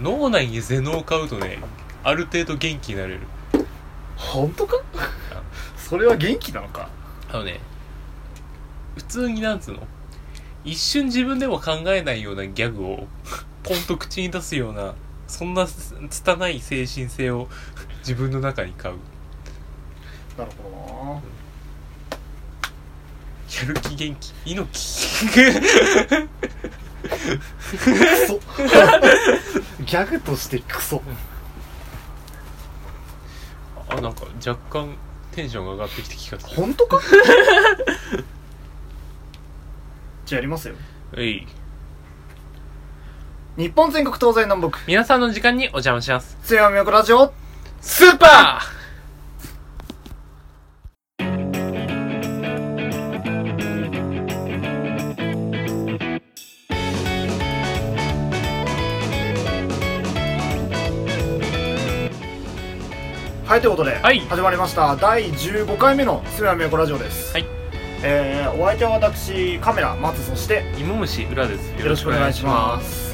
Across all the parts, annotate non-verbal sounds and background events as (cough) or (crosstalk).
脳内にゼノを買うとねある程度元気になれる。本当か？それは元気なのか？あのね普通になんつうの？一瞬自分でも考えないようなギャグをポンと口に出すようなそんな拙い精神性を自分の中に買う。なるほどな。やる気元気。猪木クソ。ギャグとしてクソ。あなんか若干テンションが上がってきた気がする本当か？(laughs) じゃあやりますよ。えい。日本全国東西南北。皆さんの時間にお邪魔します。津山都ラジオスーパはいということで、はい。始まりました。第15回目の津山都ラジオです。はい。えー、お相手は私カメラ松そしてー芋虫裏です。よろしくお願いします。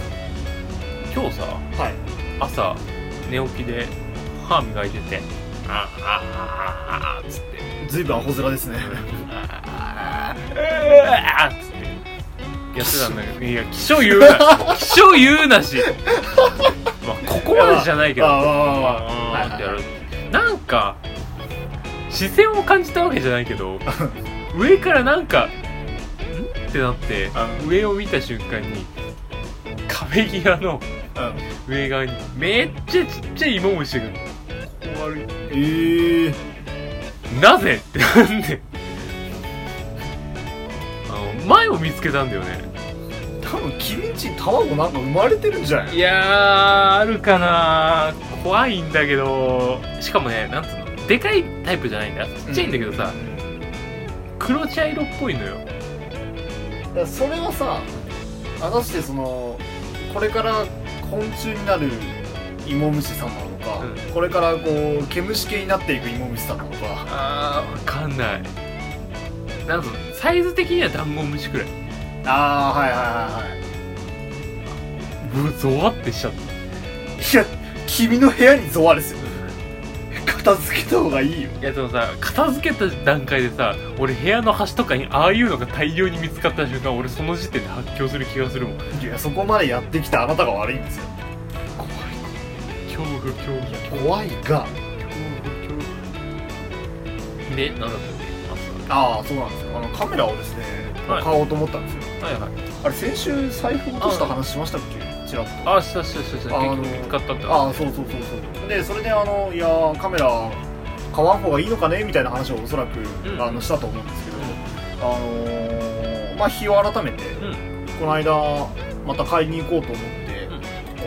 今日さはい。朝寝起きで歯磨いててあああああつって。ずいぶんアホ面ですね。ああつって。やってたんだけどいや気象言うな (laughs) 気象言うなし。まあここまでじゃないけど。ああまあまあまああーって。やるなんか視線を感じたわけじゃないけど (laughs) 上からなんかん？ってなって上を見た瞬間に壁際のうん。上側にめっちゃちっちゃい芋虫が。こうえー、なぜ？ってなんで。あの前を見つけたんだよね。多分君んちに卵なんか生まれてるんじゃない？いやーあるかな怖いんだけどしかもねなんつうのでかいタイプじゃないんだ。よちっちゃいんだけどさ、黒茶色っぽいのよ。だからそれはさ果たしてそのこれから昆虫になる芋虫さんなのか、うん。これからこう毛虫系になっていく芋虫さんなのか。あーわかんない。なんつうのサイズ的にはダンゴムシくらい。ああはいはいはいはうわゾワってしちゃった。いいや君の部屋にゾワですよ。片付けた方がいいよ。いやでもさ片付けた段階でさ俺部屋の端とかにああいうのが大量に見つかった瞬間俺その時点で発狂する気がするもん。いやそこまでやってきたあなたが悪いんですよ。怖い。恐怖恐怖。恐怖怖いが。恐怖恐怖。でなんだったっけ？ああそうなんですよ。あのカメラをですね、はい。買おうと思ったんですよ。はいはい。あれ先週財布落とした話しましたっけ？ちらっと。あしたしたしたした。あの結局見つかったってああそうそうそうそう。でそれであのいやーカメラ買わん方がいいのかねみたいな話をおそらく、ん。あのしたと思うんですけどあのー、まあ日を改めて、うん。この間また買いに行こうと思って、こ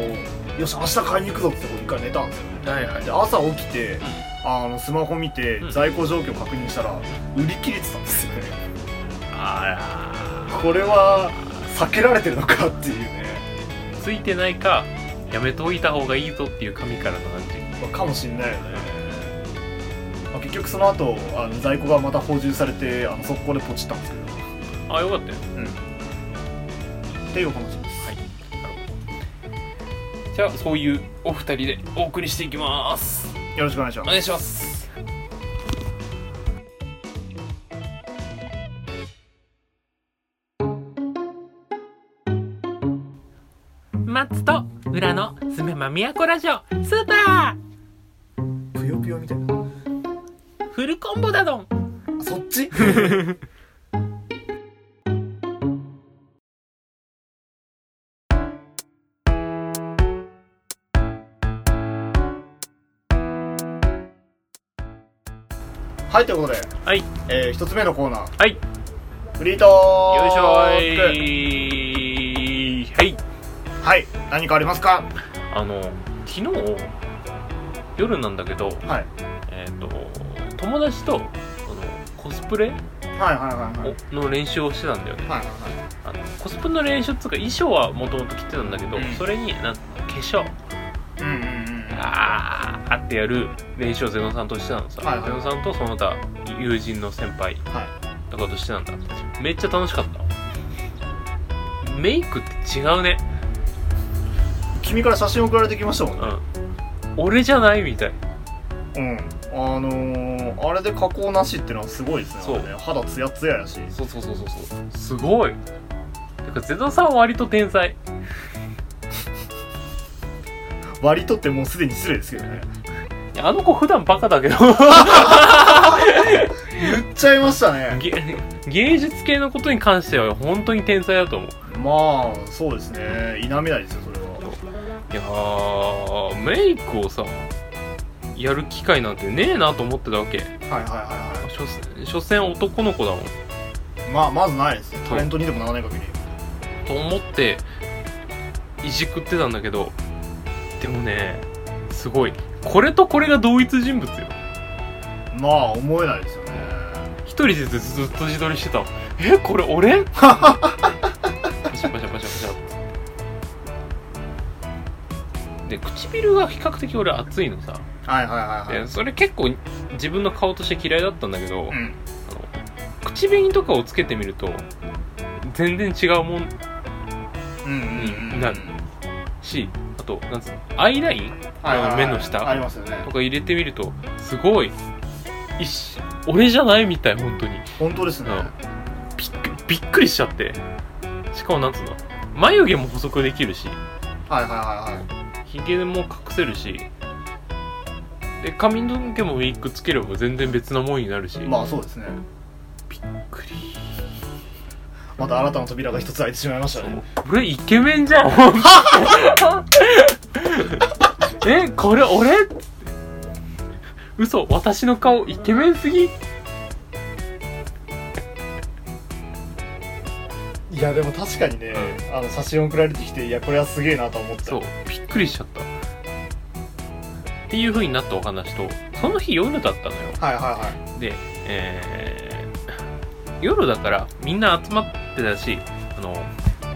うよし明日買いに行くぞって一回寝たんですよ。はいはい。で朝起きて、あのスマホ見て、うん。在庫状況確認したら売り切れてたんですよね。あこれは避けられてるのかっていうね。らついてないかやめといた方がいいぞっていう紙からの感じまあかもしんないよね、まあ、結局その後あの在庫がまた補充されてあの速攻でポチったんですけど。あよかったよ。っていう話です。はい。じゃあそういうお二人でお送りしていきます。よろしくお願いします。お願いします裏のすめまみやこラジオスーパぷよぷよみたいな。ーフルコンボだどん。あそっち？(laughs) はいということで、はい。えー、一つ目のコーナー。はい。フリートーよいしょクー。いはい。何かありますか？あの昨日夜なんだけどはい。えっ、と友達とあのコスプレはいはいはいはい。をの練習をしてたんだよね。はいはいあのコスプレの練習っつうか衣装はもともと着てたんだけど、うん。それになんか化粧。うんうんうん。あーってやる練習をゼノさんとしてたのさ、はいはい。ゼノさんとその他友人の先輩はい。とかとしてたんだ。めっちゃ楽しかった。メイクって違うね君から写真送られてきましたもんね。うん。俺じゃないみたい。うん。あのー、あれで加工なしってのはすごいですね。そう。あれね。肌ツヤツヤやし。そうそうそうそうそう。すごい。てかゼノさんは割と天才。(laughs) 割とってもうすでに失礼ですけどね。いやあの子普段バカだけど。(laughs) 言っちゃいましたね。げ芸術系のことに関しては本当に天才だと思う。まあそうですね。否めないですよいやーメイクをさやる機会なんてねえなと思ってたわけ。はいはいはいは所所詮男の子だもん。いまあまずないですね。タレントにでもならない限り。と思っていじくってたんだけどでもねすごい。これとこれが同一人物よ。まあ思えないですよね。一人でずずっと自撮りしてた。えこれ俺？で唇が比較的俺熱いのさ。はいはいはいはい。でそれ結構自分の顔として嫌いだったんだけど、うん。口紅とかをつけてみると全然違うもんうんうんうんなるしあとなんつうのアイライン、はいはいはい。目の下？とか入れてみるとすごい一緒俺じゃないみたい本当に。本当ですね。うんびっくびっくりしちゃって。しかもなんつうの眉毛も細くできるし。はいはいはいはいひげも隠せるしで髪の毛もウィッグつければ全然別なもんになるし。まあそうですね。びっくり。また新たな扉が一つ開いてしまいましたね。俺イケメンじゃん。(laughs) えこれ俺？嘘私の顔イケメンすぎ？いやでも確かにね、あの写真送られてきていやこれはすげえなと思った。そうびっくりしちゃった。っていう風になったお話とその日夜だったのよ。はいはいはい。で、えー、夜だからみんな集まってたしあの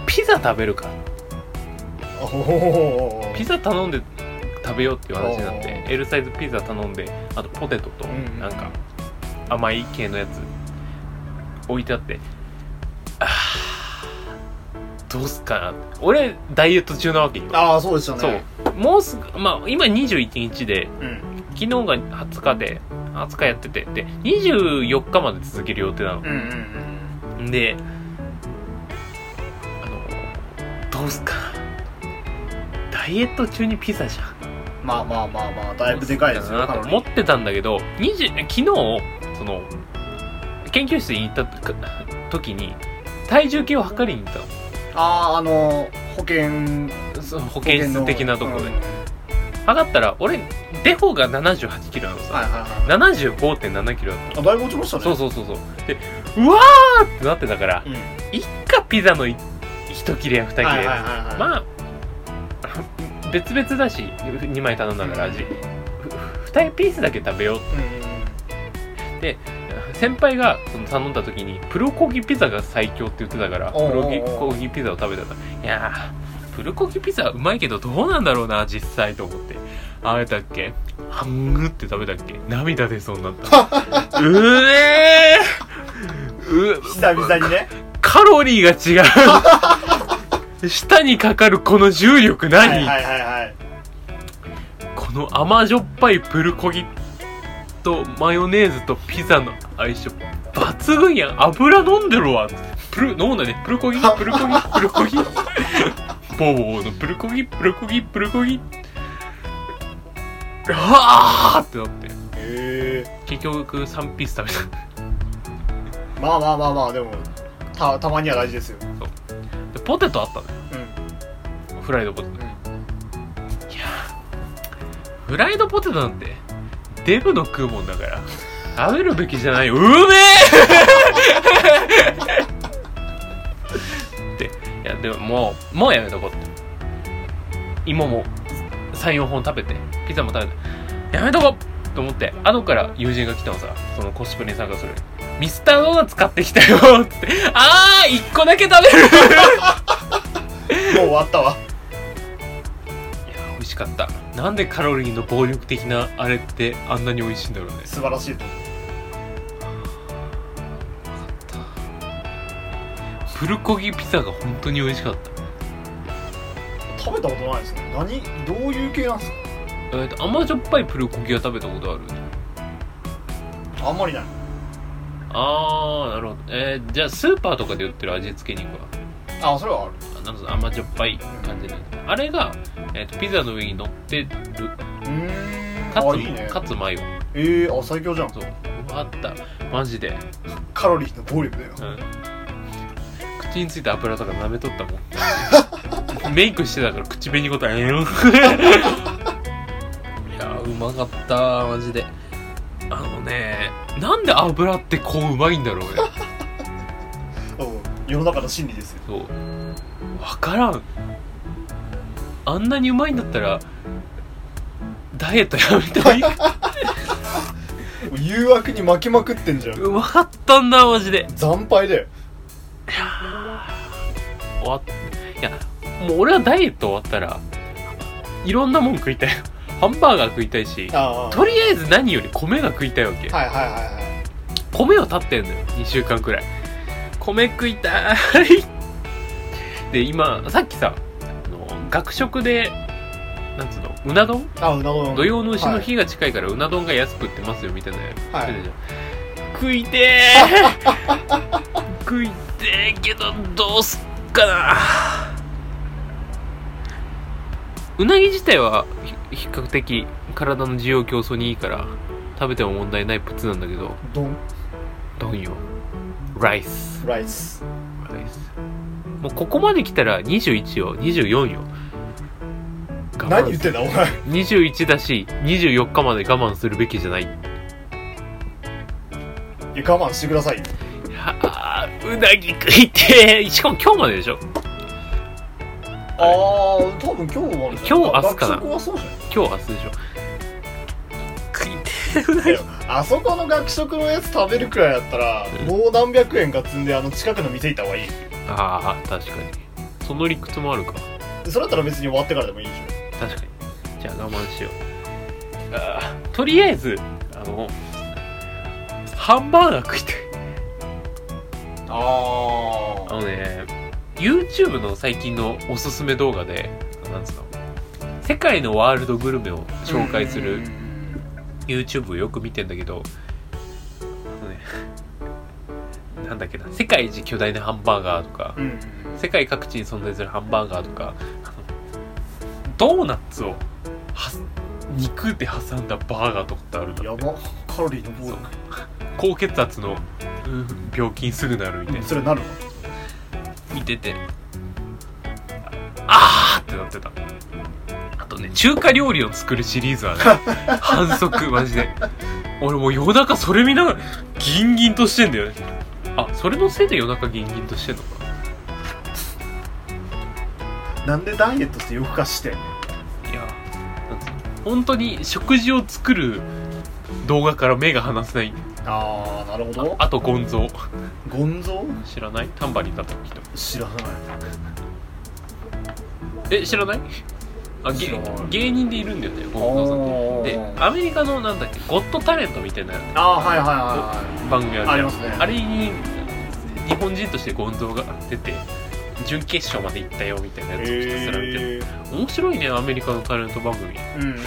ピザ食べるか。らおおピザ頼んで食べようっていう話になって L サイズピザ頼んであとポテトとうんうん。なんか甘い系のやつ置いてあってあーどうすっかな。俺ダイエット中なわけよ。ああそうでしたそう。ねもうすぐまあ今21日でうん。昨日が20日で20日やってて。で24日まで続ける予定なの。うんうんうん。であのどうすっかな。ダイエット中にピザじゃん。まあまあまあまあだいぶでかいですよな。と思ってたんだけど20昨日その研究室に行った時に体重計を測りに行ったのあああの保険保健室的なところで、うん。測ったら俺デフォが7 8キロなのさ、はいはいはい。7 5 7キロだった。あだいぶ落ちましたね。そうそうそうそう。でうわーってなってたからうん。いっかピザのい一切れや二切れ、はいはいはいはい。まあ別々だし2枚頼んだから味、ふ2ピースだけ食べよううんうん先輩がその頼んだ時にプルコギピザが最強って言ってたからプルコギピザを食べた。らいやープルコギピザうまいけどどうなんだろうな実際と思って。あれだっけ？ハングって食べたっけ？涙出そうになった。(laughs) うえー！う久々にね。カロリーが違う。舌にかかるこの重力何、はいはいはいはい。この甘じょっぱいプルコギとマヨネーズとピザの相性抜群やん。油飲んでるわ。プル飲んだね。プルコギ？プルコギ？プルコギ？ボーボーの。プルコギ？プルコギ？プルコギ？うわーってなって。へえ結局3ピース食べた。まあまあまあまあでもたたまには大事ですよ。でポテトあったのようん。フライドポテト。うん。いやー。フライドポテトなんてデブの食うもんだから食べるべきじゃない。ようめえ！って。いやでももうもうやめとこうって。芋も34本食べて。ピザも食べて。やめとこうと思って。後から友人が来たのさ。そのコスプレに参加する。ミスタードーナツ買ってきたよって。あー1個だけ食べる。もう終わったわ。いや美味しかった。なんでカロリーの暴力的なあれってあんなに美味しいんだろうね。素晴らしい。とプルコギピザが本当に美味しかった。食べたことないですよ何？どういう系なんですえーと甘じょっぱいプルコギは食べたことあるかあんまりない。あーなるほど。えー、じゃあスーパーとかで売ってる味付け肉はあそれはある。あなんか甘じょっぱい感じで、あれが、えー、とピザの上に乗ってる。うーん。かつあいいね。かつマヨ。ええー、あ最強じゃん。そう。あった。マジで、カロリーの暴力だよ。うん、口についた油とか舐めとったもん。(laughs) メイクしてたから口紅ごと。ええよいやーうまかったマジで。あのねなんで油ってこううまいんだろうね。(laughs) うん世の中の真理ですよ。そう。分からん。あんなにうまいんだったらダイエットやめてもいい (laughs) 誘惑に負けまくってんじゃん。うまかったんだマジで。惨敗だよ終わっいやもう俺はダイエット終わったらいろんなもん食いたい。(laughs) ハンバーガー食いたいしとりあえず何より米が食いたいわけはいはいはいはい。米を立ってんのよ2週間くらい。米食いたい。(laughs) で今さっきさあの学食でなんつうのうな丼？あうな丼。土曜の牛のはい日が近いからうな丼が安く売ってますよみたいなはい。言ってたじゃん。食いてー。(laughs) 食いてーけどどうすっかな。うなぎ自体はひ比較的体の需要競争にいいから食べても問題ないプツなんだけど。丼どんよ。ライス。ライス。ライス。もうここまで来たら21よ。24よ。何言ってんだお前。21だし24日まで我慢するべきじゃない。いや我慢してください。よあーうなぎ食いてーしかも今日まででしょ。ああ多分今日は。今日明日かな。学食はそうじゃない今日明日でしょ。食いてーうないぎ。やあそこの学食のやつ食べるくらいだったら、うん。もう何百円か積んであの近くの店行った方がいい。ああ確かに。その理屈もあるか。でそれだったら別に終わってからでもいいでし確かに。じゃあ我慢しよう。あーとりあえずあのハンバーガー食いたいょあのね YouTube の最近のおすすめ動画でなんつうの？世界のワールドグルメを紹介する YouTube をよく見てんだけどあのねなんだっけな世界一巨大なハンバーガーとかうん世界各地に存在するハンバーガーとかドーナツをは肉で挟んだバーガーとかってあるんだって。やばカロリーの暴力高血圧の、うん病気にすぐなるみたいな。それなるの？見てて。あーってなってた。あとね中華料理を作るシリーズはね (laughs) 反則マジで。俺もう夜中それ見ながらギンギンとしてんだよね。あそれのせいで夜中ギンギンとしてんのかな？んでダイエットして夜更かししてんの？いや本当に食事を作る動画から目が離せないああなるほど。あとゴンゾー。ゴンゾ知らない？タンバリン叩く人知らない。え知らない？あげ知らない。芸人でいるんだよねゴンゾーさんって。でアメリカのなんだっけ？ゴッドタレントみたいなああはいはいはい番組あるありますね。あれに日本人としてゴンゾーが出て準決勝まで行ったよみたいなやつをひたすら見て面白いねアメリカのタレント番組。うんうん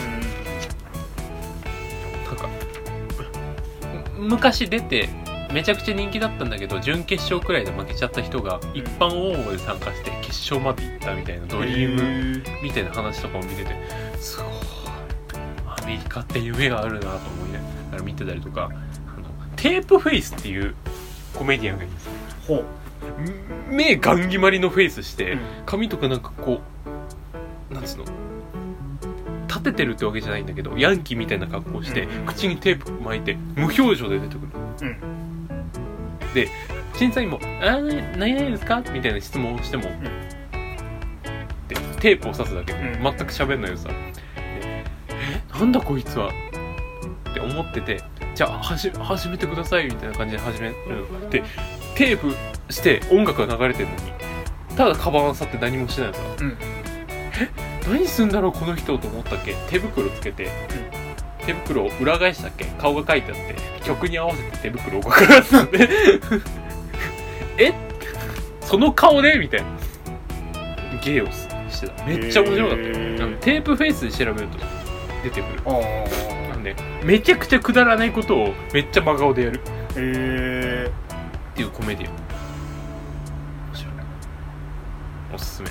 昔出てめちゃくちゃ人気だったんだけど準決勝くらいで負けちゃった人が一般応募で参加して決勝まで行ったみたいなドリームムみたいな話とかも見ててすごい。アメリカって夢があるなと思いながら見てたりとかあのテープフェイスっていうコメディアンがいるんですよ。ほう。目ガン決まりのフェイスして、うん。髪とかなんかこうなんつうの？立ててるってわけじゃないんだけどヤンキーみたいな格好して、うん口にテープ巻いて無表情で出てくる。うん。審査員も「あー何々ですか?」みたいな質問をしても、でテープを刺すだけで、うん。全く喋んないよさ。なんだこいつは？って思っててじゃあはじ始めてくださいみたいな感じで始めるの。でテープして音楽が流れてるのにただカバンを去って何もしないのさうん何すんだろうこの人と思ったっけ？手袋つけて、手袋を裏返したっけ？顔が書いてあって。曲に合わせて手袋を動かすんで。(laughs) え？その顔で？みたいな。芸をししてた。めっちゃ面白かったよ、へー。テープフェイスで調べると出てくる。ああのねめちゃくちゃくだらないことをめっちゃ真顔でやる。へえっていうコメディアン。面白い。おすすめ。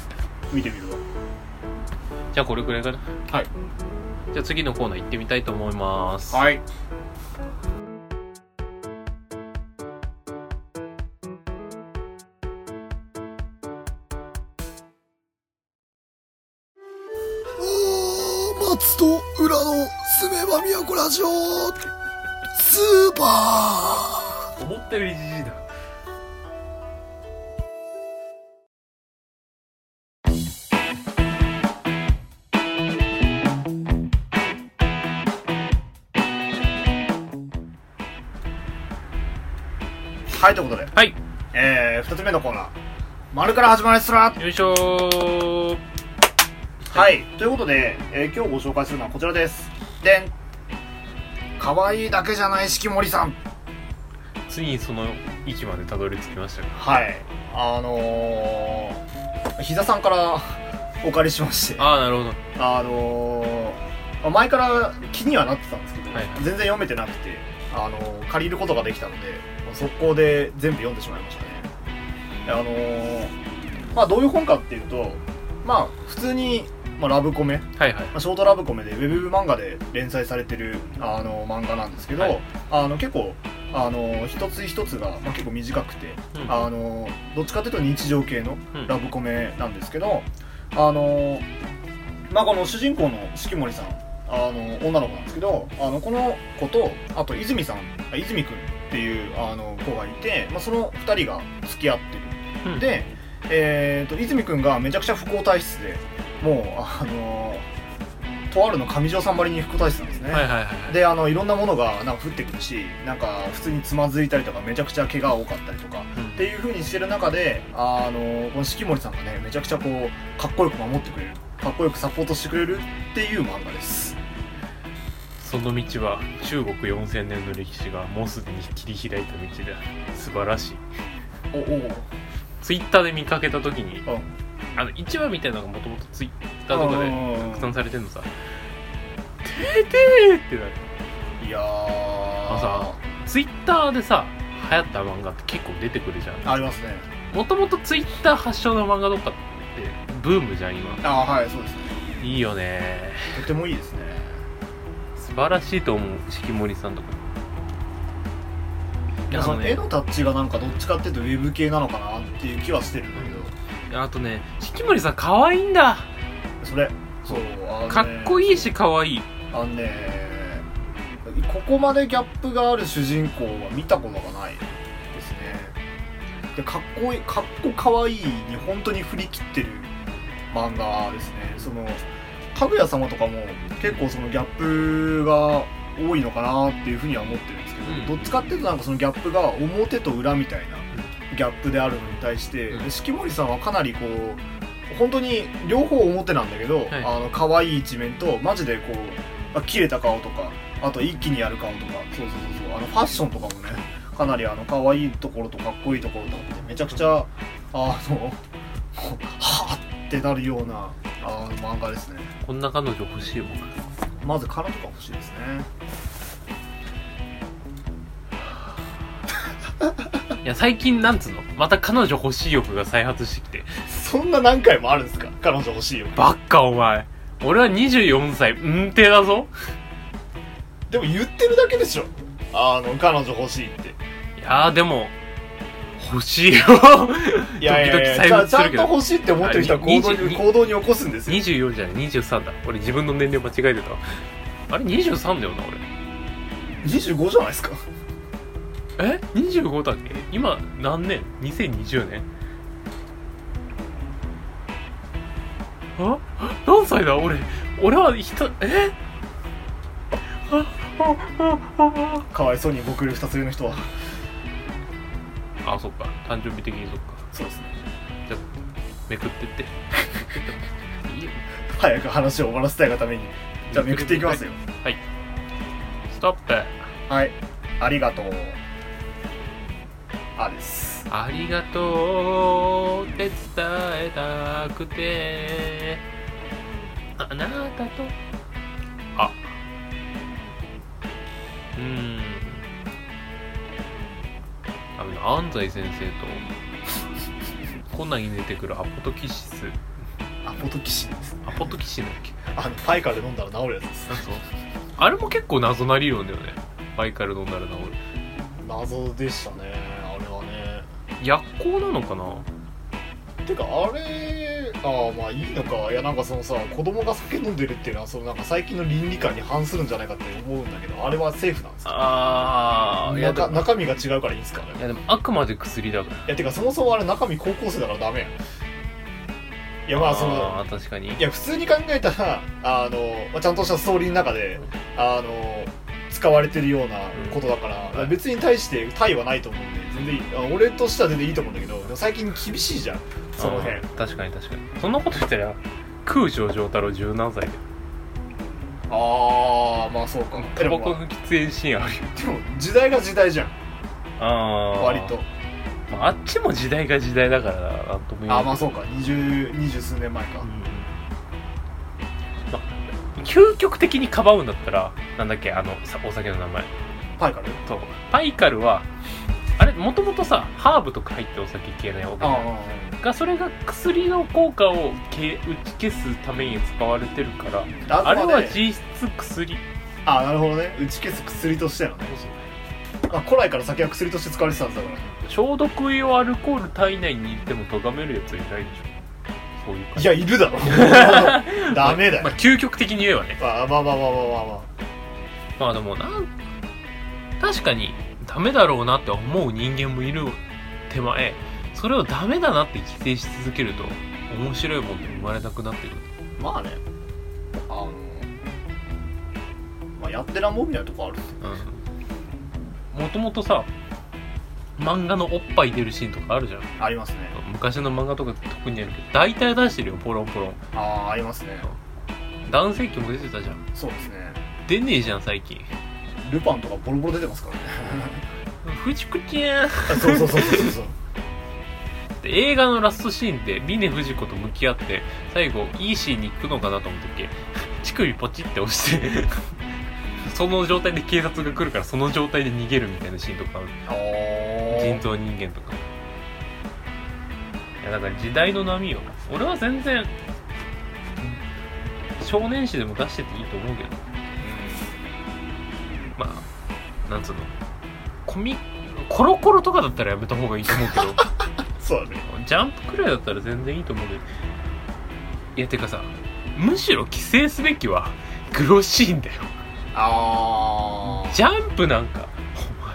見てみるわじゃあこれくらいかな。はい。じゃあ次のコーナー行ってみたいと思います。はい。松と裏のすめば都ラジオスーパ思ったよりじじいだはいということで。はい。えー、2つ目のコーナー。丸から始まるっすらよいしょー。はい、ということで、えー今日ご紹介するのはこちらです。でん可愛いだけじゃない式守さん。ついにその域までたどり着きましたかはい。あのー、膝さんからお借りしまして。ああなるほど。あのーまあ前から気にはなってたんですけど、はい。全然読めてなくて、あのー借りることができたので速攻で全部読んでしまいましたね。であのーまあどういう本かっていうとまあ普通に、まあ、ラブコメ。はいはい。まあショートラブコメでウェブ漫画で連載されてるあの漫画なんですけど、はい。あの結構あの一つ一つが、まあ、結構短くて、うん。あのどっちかというと日常系のうん。ラブコメなんですけど、あのまあこの主人公の四季森さんあの女の子なんですけどあのこの子とあと泉さんあ泉くんっていうあの子がいて、まあ、その2人が付き合ってる。うん。で、えー、と泉くんがめちゃくちゃ不幸体質でもうあのとあるの上条さんばりに不幸体質なんですね、はいはいはいはい。であのいろんなものがなんか降ってくるしなんか普通につまずいたりとかめちゃくちゃ怪我多かったりとかうん。っていう風にしてる中であのこの四季森さんがねめちゃくちゃこうかっこよく守ってくれるかっこよくサポートしてくれるっていう漫画ですその道は中国4000年の歴史がもうすでに切り開いた道だ素晴らしい。おおツイッターで見かけた時にうんあの1話みたいなのがもともとツイッターとかでうん拡散されてんのさ「てーてー」ってなる。いやー。のさツイッターでさ流行った漫画って結構出てくるじゃん。ありますね。もともとツイッター発祥の漫画とかってブームじゃん今。あはいそうですね。いいよねとてもいいですね素晴らしいと思う四季森さんとか。いやその絵のタッチがなんかどっちかっていうとウェブ系なのかなっていう気はしてるんだけど。あとね四季森さん可愛いんだ。それ？そうかっこいいし可愛い。あのねここまでギャップがある主人公は見たことがないですね。でかっこいいかっこかわいいに本当に振り切ってる漫画ですね。そのかぐや様とかも結構そのギャップが多いのかなっていうふうには思ってるんですけど、うん。どっちかっていうとなんかそのギャップが表と裏みたいなギャップであるのに対して、うん。四季森さんはかなりこう本当に両方表なんだけど、はい。あの可愛い一面とマジでこうあ切れた顔とかあと一気にやる顔とかそうそうそうそうあのファッションとかもねかなりあの可愛いところとかっこいいところとかってめちゃくちゃあの (laughs) はぁってなるようなあの漫画ですね。こんな彼女欲しいもん。まず彼女が欲しいですね。いや最近なんつうの？また彼女欲しい欲が再発してきて。そんな何回もあるんですか？彼女欲しいよばっかお前。俺は24歳。運転だぞ。でも言ってるだけでしょ。あの彼女欲しいって。いやーでも欲しいよ。いやいやいやちゃちゃんと欲しいって思ってる人は行動あにに行動に起こすんですよ。24じゃない？23だ。俺自分の年齢間違えてたわ。あれ？23だよな俺。25じゃないですか？え？25だっけ？今何年 ?2020 年？あ？何歳だ？俺俺はひたえ？ああああかわいそうに僕より2つ上の人はああそっか。誕生日的にそっか。そうですね。じゃあめくってって。いいよ早く話を終わらせたいがために。じゃあめくっていきますよ。ストップ。はい。ありがとう。あです。ありがとうって伝えたくて。あなたと。あ。うーんあの安西先生とコナンに出てくるアポトキシス。アポトキシンですアポトキシンだっけ？あのパイカーで飲んだら治るやつ。ですあそう。あれも結構謎な理論だよね。バイカル飲んだら治る。謎でしたねあれはね。薬効なのかな？てかあれああまあいいのか。いやなんかそのさ子供が酒飲んでるっていうのはそのなんか最近の倫理観に反するんじゃないかって思うんだけどあれはセーフなんですか？ああいやで中も中身が違うからいいんですか？ねいやでもあくまで薬だから。いやてかそもそもあれ中身高校生だからダメやん。いやまあそのあー確かに。いや普通に考えたら (laughs) あの、まあ、ちゃんとしたストーリーの中であの使われてるようなことだから、うん別に対して対はないと思うんで全然いい。あ俺としては全然いいと思うんだけど最近厳しいじゃんその辺。確かに確かに。そんなこと言ったら空城城太郎十何歳でああまあそうか。タバコの喫煙シーンあるよ。でも時代が時代じゃん。ああ割と。まあ、あっちも時代が時代だからななんとも言えない。あまあそうか。二十二十数年前か、うんまあ究極的にかばうんだったらなんだっけあのさお酒の名前。パイからそう。パイカルはあれもともとさハーブとか入ってお酒系ないわけじゃんあ。がそれが薬の効果をけ打ち消すために使われてるからああれは実質薬。あなるほどね。打ち消す薬としてのね。あ古来から酒は薬として使われてたんだから。消毒用アルコール体内にいても咎めるやつはいないでしょ。そういう感じ。いやいるだろ。(laughs) ダメだよ、まあ、究極的に言えばね。まあ、まあまあまあまあまあ。ままあでもなん確かにダメだろうなって思う人間もいる手前。それをダメだなって規制し続けると面白いもんって生まれなくなってくる。あまあね。あのまあやってらんぼみたいなとこあるうん。もともとさ漫画のおっぱい出るシーンとかあるじゃん。ありますね。昔の漫画とか特にあるけど大体出してるよポロンポロン。ああありますね。男性器も出てたじゃん。そうですね。出ねえじゃん最近ルパンとかボロボロ出てますからね。藤子ちゃん。あそうそうそうそう。そうで映画のラストシーンで峰不二子と向き合って最後いいシーンに行くのかなと思ったっけ？(laughs) 乳首ポチって押して。(laughs) その状態で警察が来るからその状態で逃げるみたいなシーンとかある。あ人造人間とか。いやだから時代の波よ。俺は全然少年誌でも出してていいと思うけどなんつうの？コミコロコロとかだったらやめた方がいいと思うけど。(laughs) そうだね。ジャンプくらいだったら全然いいと思うけど。いやてかさむしろ規制すべきはグロシーンだよ。ああジャンプなんかお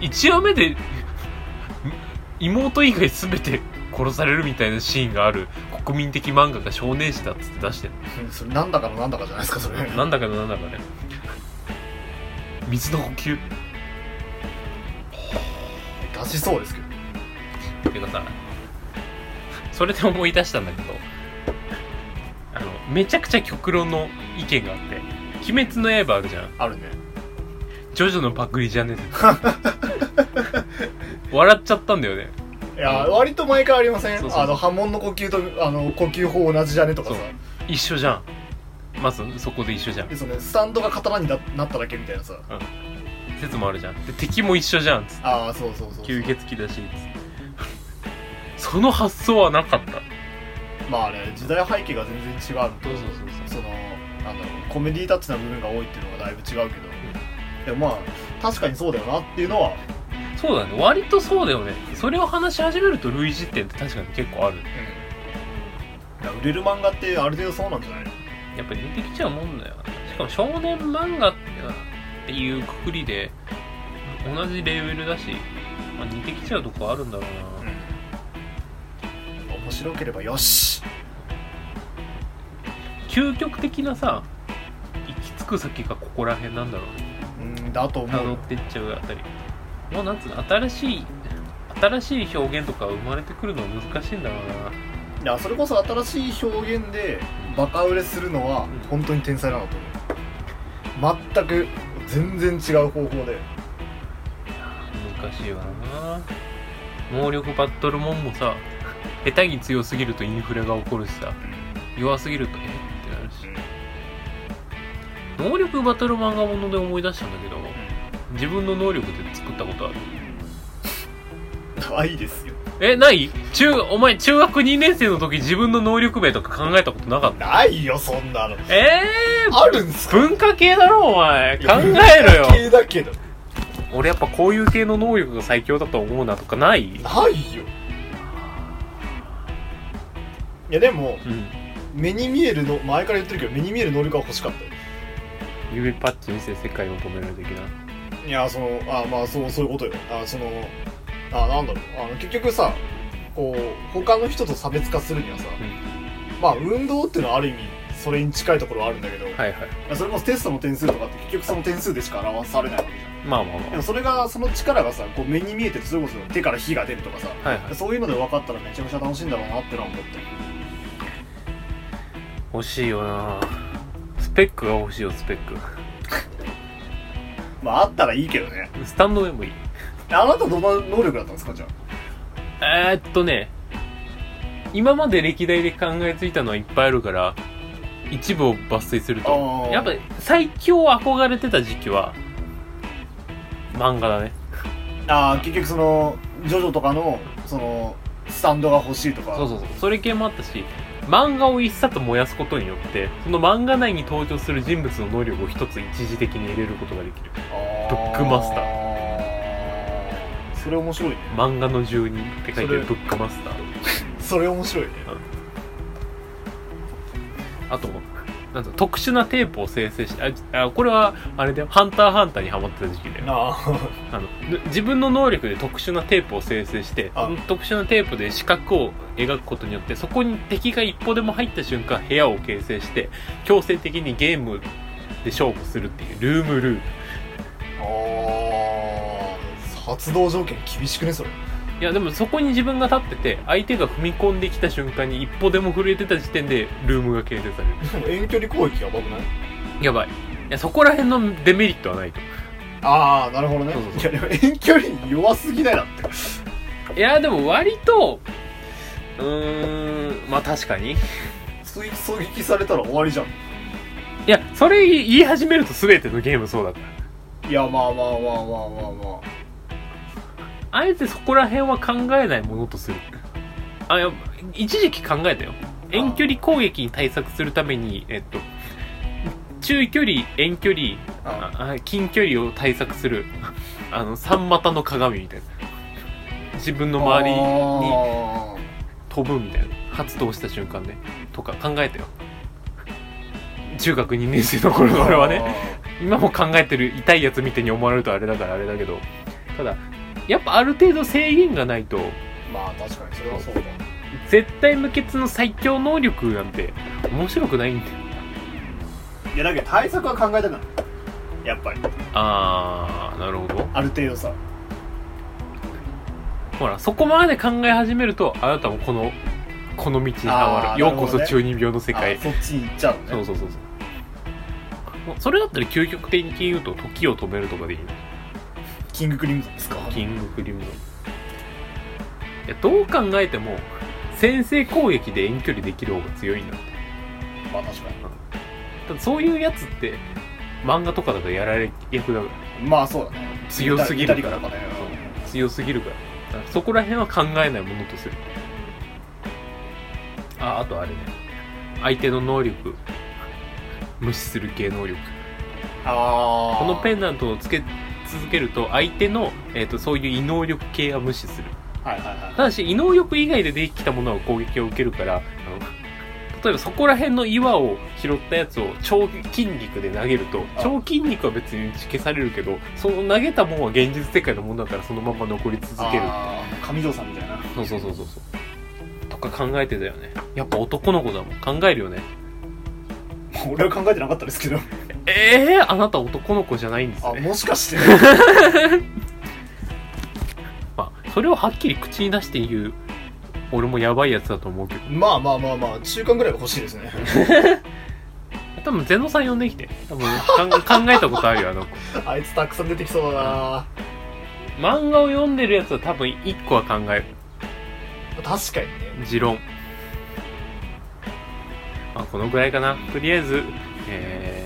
前1話目で妹以外全て殺されるみたいなシーンがある国民的漫画が少年誌だっつって出してるそれなんだかのなんだかじゃないですかそれ。なんだかなんだかね水の補給出しそうですけど。てかさそれで思い出したんだけどあのめちゃくちゃ極論の意見があって「鬼滅の刃」あるじゃん。あるね。ジョジョのパクリじゃねえ笑っちゃったんだよね。いや割と毎回ありません？あの波紋の呼吸とあの呼吸法同じじゃね？とかさ。一緒じゃんまずそこで一緒じゃん。でそのスタンドが刀にななっただけみたいなさ。説もあるじゃん。で敵も一緒じゃんつって。ああそうそうそうそう。吸血鬼だし。つってその発想はなかった。まあね時代背景が全然違う。のとそうそうそう。そのなんだろうコメディタッチな部分が多いっていうのがだいぶ違うけど、でもまあ確かにそうだよなっていうのは、そうだね。割とそうだよね。それを話し始めると類似点って確かに結構ある。いや売れる漫画ってある程度そうなんじゃないの？やっぱ似てきちゃうもんだよしかも少年漫画っていうくくりで同じレベルだし、まあ、似てきちゃうとこあるんだろうな、うん面白ければよし。究極的なさ行き着く先がここら辺なんだろう。ねうんだと思う。よ辿ってっちゃうあたり。もうなんつうの新しい新しい表現とか生まれてくるのは難しいんだろうないやそれこそ新しい表現でバカ売れするのはうん。本当に天才なんだと思う。全く全然違う方法で。難しいわな。能力バトルモンもさ下手に強すぎるとインフレが起こるしさ弱すぎるとえ？ってなるし。能力バトル漫画もので思い出したんだけど自分の能力で作ったことある？(laughs) ないです。よえない？中お前中学2年生の時自分の能力名とか考えたことなかった？ないよそんなの。えー、あるんすか？文化系だろお前。考えろよ。系だけど。俺やっぱこういう系の能力が最強だと思うなとかない？ないよ。いやでもうん。目に見えるの前から言ってるけど目に見える能力は欲しかったよ。指パッチ見せ世界を止める的な？いやそのあまあそうそういうことよ。あそのあなんだろう。あの結局さこう他の人と差別化するにはさ、まあ運動っていうのはある意味それに近いところはあるんだけど、はいはい。それこそテストの点数とかって結局その点数でしか表されないわけじゃん。まあまあまでもそれがその力がさこう目に見えててそれこそ手から火が出るとかさ、あはいはい。そういうので分かったらめちゃめちゃ楽しいんだろうなってのは思って欲しいよな。スペックが欲しいよスペック。(laughs) まああったらいいけどね。スタンドでもいいあなたどんな能力だったんですかじゃえー、っとね今まで歴代で考えついたのはいっぱいあるから一部を抜粋すると。あー。やっぱ最強憧れてた時期は漫画だね。ああ結局そのジョジョとかのそのスタンドが欲しいとか。そうそうそう。それ系もあったし漫画を一冊燃やすことによってその漫画内に登場する人物の能力を一つ一時的に入れることができる。あブックマスターそれ面白いね。漫画の住人って書いてるブックマスター。(laughs) それ面白いね。あとなんだ特殊なテープを生成してああこれはあれだよ「ハンターハンター」にハマってた時期だよ。ああ。のぬ自分の能力で特殊なテープを生成して特殊なテープで四角を描くことによってそこに敵が一歩でも入った瞬間部屋を形成して強制的にゲームで勝負するっていうルームルール。あー発動条件厳しくねそれ。いやでもそこに自分が立ってて相手が踏み込んできた瞬間に一歩でも震えてた時点でルームが形成されるでも遠距離攻撃やばくない？やばい。いやそこら辺のデメリットはないと。ああなるほどね。そうそういやでも遠距離に弱すぎないだって。いやでも割とうーんまあ確かに。い追狙撃されたら終わりじゃん。やそれ言い始めると全てのゲームそうだから。いやまあまあまあまあまあまああえてそこら辺は考えないものとする。あいや一時期考えたよ。遠距離攻撃に対策するためにえっと中距離遠距離あ。近距離を対策するあの三股の鏡みたいな。自分の周りにあ飛ぶみたいな。発動した瞬間ね。とか考えたよ。中学2年生の頃のー俺はね。今も考えてる痛いやつ見てに思われるとあれだからあれだけど。ただやっぱある程度制限がないと。まあ確かにそれはそうだ。絶対無欠の最強能力なんて面白くないんだよ。いやだけど対策は考えたくない。やっぱり。あーなるほど。ある程度さ。ほらそこまで考え始めるとあなたもこのこの道にハマあーるようこそ中二病の世界。あそっちに行っちゃうのね。そうそうそうそう。それだったら究極的に言うと時を止めるとかでいいの？キングクリムゾンですか？キングクリムゾンいやどう考えても先制攻撃で遠距離できる方が強いんだって。まあ確かただそういうやつって漫画とかだとやられ役だから。にまあそうだね。強すぎるから。左かね。強すぎるから。だからそこら辺は考えないものとする。ああとあれね。相手の能力。無視する系能力。ああこのペンダントをつけ続けると相手の、えー、とそういう異能力系は無視する。はいはいはい。ただし異能力以外でできたものは攻撃を受けるからあの例えばそこら辺の岩を拾ったやつを超筋肉で投げるとあ。超筋肉は別に打ち消されるけどその投げたもんは現実世界のものだからそのまま残り続ける。上条さんみたいな。そうそうそうそうそう。とか考えてたよね。やっぱ男の子だもん。考えるよね。(laughs) 俺は考えてなかったですけどええー、あなた男の子じゃないんですあねもしかして。(laughs) まあそれをはっきり口に出して言う俺もやばいやつだと思うけど。まあまあまあまあ中間ぐらいは欲しいですね。(laughs) 多分ゼノさん呼んできて。多分かん (laughs) 考えたことあるよあの子。あいつたくさん出てきそうだな。漫画を読んでるやつは多分1個は考える。確かにね。持論。まあこのぐらいかな。とりあえずえー、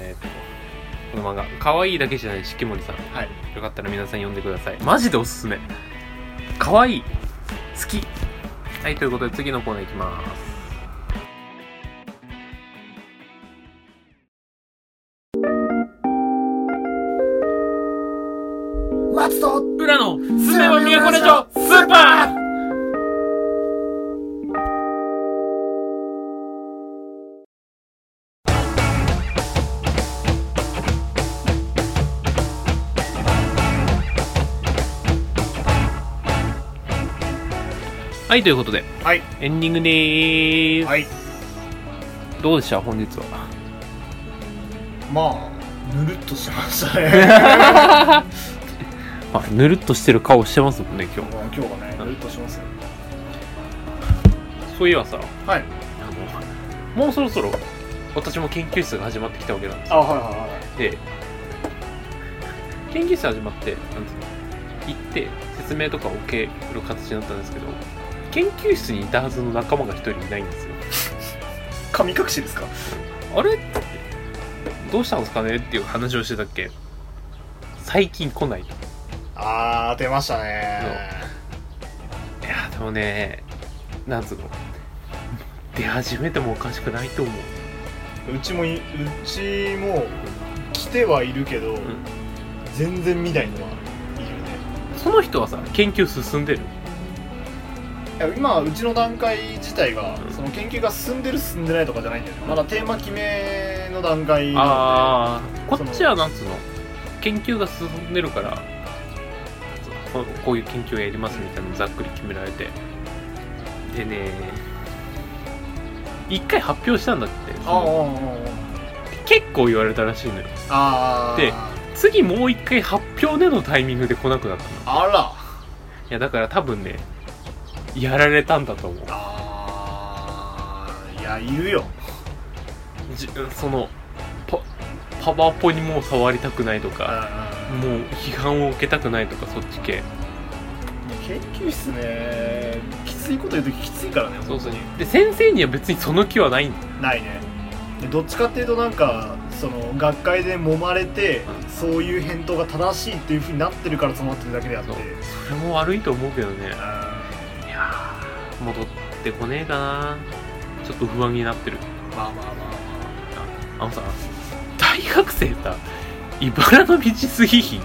の漫画。可愛いだけじゃないしきもりさん。はい。よかったら皆さん読んでください。マジでおすすめ。可愛い。好き。はいということで次のコーナーいきます。松と裏のすめは都ラジオスーパーはい、ということで、はいエンディングでーす。はいどうでした？本日は。まあぬるっとしましたね (laughs) まあ、ぬるっとしてる顔してますもんね、今日。まあ今日はねぬるっとしますよそういえばさ、はいあの、もうそろそろ、私も研究室が始まってきたわけなんですよ。あはいはいはいで、研究室始まって、なんつうの、行って、説明とかを受ける形になったんですけど、研究室にいたはずの仲間が一人いないんですよ。(laughs) 神隠しですか？あれ？どうしたんですかねっていう話をしてたっけ？最近来ないと。あー出ましたね。いやでもねなんつうの？出始めてもおかしくないと思う。うちもいうちも来てはいるけど、ん。全然見ないのはいるね。その人はさ研究進んでる？今うちの段階自体が、うん。その研究が進んでる進んでないとかじゃないんだよね。まだテーマ決めの段階なああこっちはなんつうの？研究が進んでるからここういう研究をやりますみたいなのざっくり決められて。でね一回発表したんだって。のでああ結構言われたらしいのよ。ああで次もう一回発表でのタイミングで来なくなったの。いあら。やだから多分ねやられたんだと思う。ああいやいるよ。じそのパパワポにもう触りたくないとかうんもう批判を受けたくないとかそっち系。研究室ね。きついこと言うとききついからねそうそう。で先生には別にその気はないんだ。ないね。でどっちかっていうとなんかその学会で揉まれて、うん。そういう返答が正しいっていうふうになってるからそうなってるだけであって。それも悪いと思うけどね戻ってこねえかな。ちょっと不安になってる。まあまあまあまあ。のさ大学生さ茨の道すぎひん？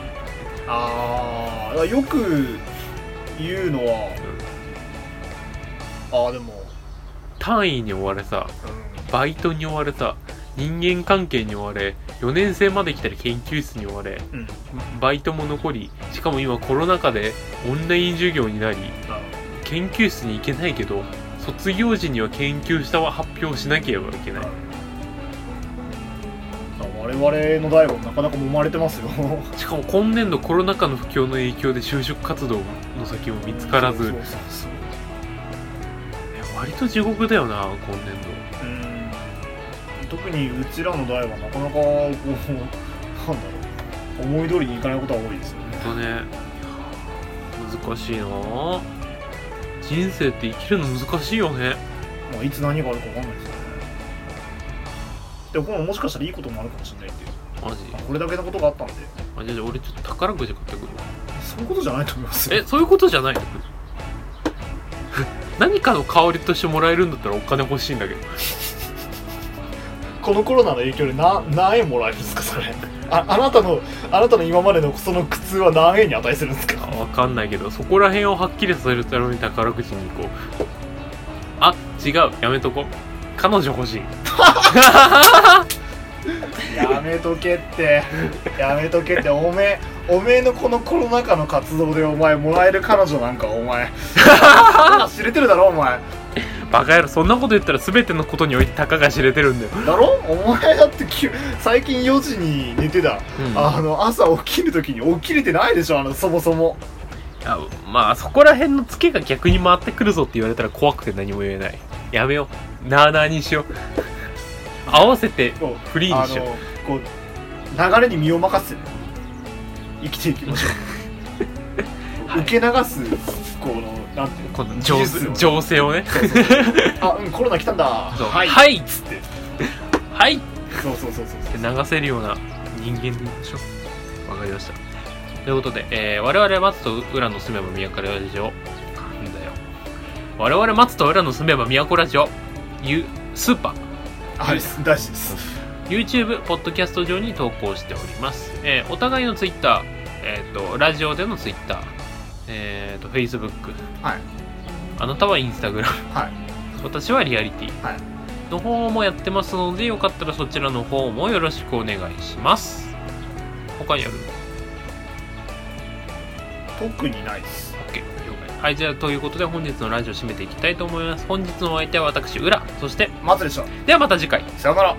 ああーよく言うのは、ああでも、単位に追われさうバイトに追われさ人間関係に追われ4年生まで来たら研究室に追われんうん。バイトも残りしかも今コロナ禍でオンライン授業になりあ研究室に行けないけど卒業時には研究したは発表しなければいけない。我々の代はなかなか揉まれてますよ。(laughs) しかも今年度コロナ禍の不況の影響で就職活動の先も見つからず。割と地獄だよな今年うん。特にうちらの代はなかなかこうなんだろう。思い通りにいかないことが多いですよね。ね。難しいな。あ人生って生きるの難しいよね。まあ、いつ何があるか分かんないですよ。ねでもこれもしかしたらいいこともあるかもしれないんでマジ？あこれだけのことがあったんで。あじゃあ俺ちょっと宝くじ買ってくるわ。そういうことじゃないと思いますよ。えそういうことじゃないの？(laughs) 何かの香りとしてもらえるんだったらお金欲しいんだけど。(laughs) このコロナの影響でな何円もらえるんですかそれああなたのあなたの今までのその苦痛は何円に値するんですか？あわかんないけどそこら辺をはっきりさせるために宝くじに行こう。あ違う。やめとこ彼女欲しい。やめとけって。やめとけって。おめえおめえのこのコロナ禍の活動でお前もらえる彼女なんかお前。(laughs) 知れてるだろお前バカ野郎そんなこと言ったら全てのことにおいてたかが知れてるんだよ、だろ？お前だって最近4時に寝てた、うん。あの朝起きるときに起きれてないでしょあのそもそも。あまあそこら辺のツケが逆に回ってくるぞって言われたら怖くて何も言えない。やめよう。なあなあにしよう。合わせてフリーにしよう。こう流れに身を任せてね。生きていきましょう。は (laughs) い受け流すこのなんていうのこの情技術を情勢をね。あうんコロナ来たんだ。はい。はいっつって。はいっそうそうそうそうて流せるような人間でいましょ。うわかりました。ということで、えー、我々松と浦の住めば都ラジオなんだよ。我々松と浦の住めば都ラジオゆスーパー。はい大事です。YouTube、ポッドキャスト上に投稿しております。えーお互いの Twitter、えっ、と、ラジオでの Twitter、えっ、と、Facebook、はいあなたは Instagram、はい私はリアリティはいの方もやってますので、よかったらそちらの方もよろしくお願いします。他にある？特にないです ?OK。了解。はい、じゃあ、ということで本日のラジオ締めていきたいと思います。本日のお相手は私、浦。そして、松でしたではまた次回。さよなら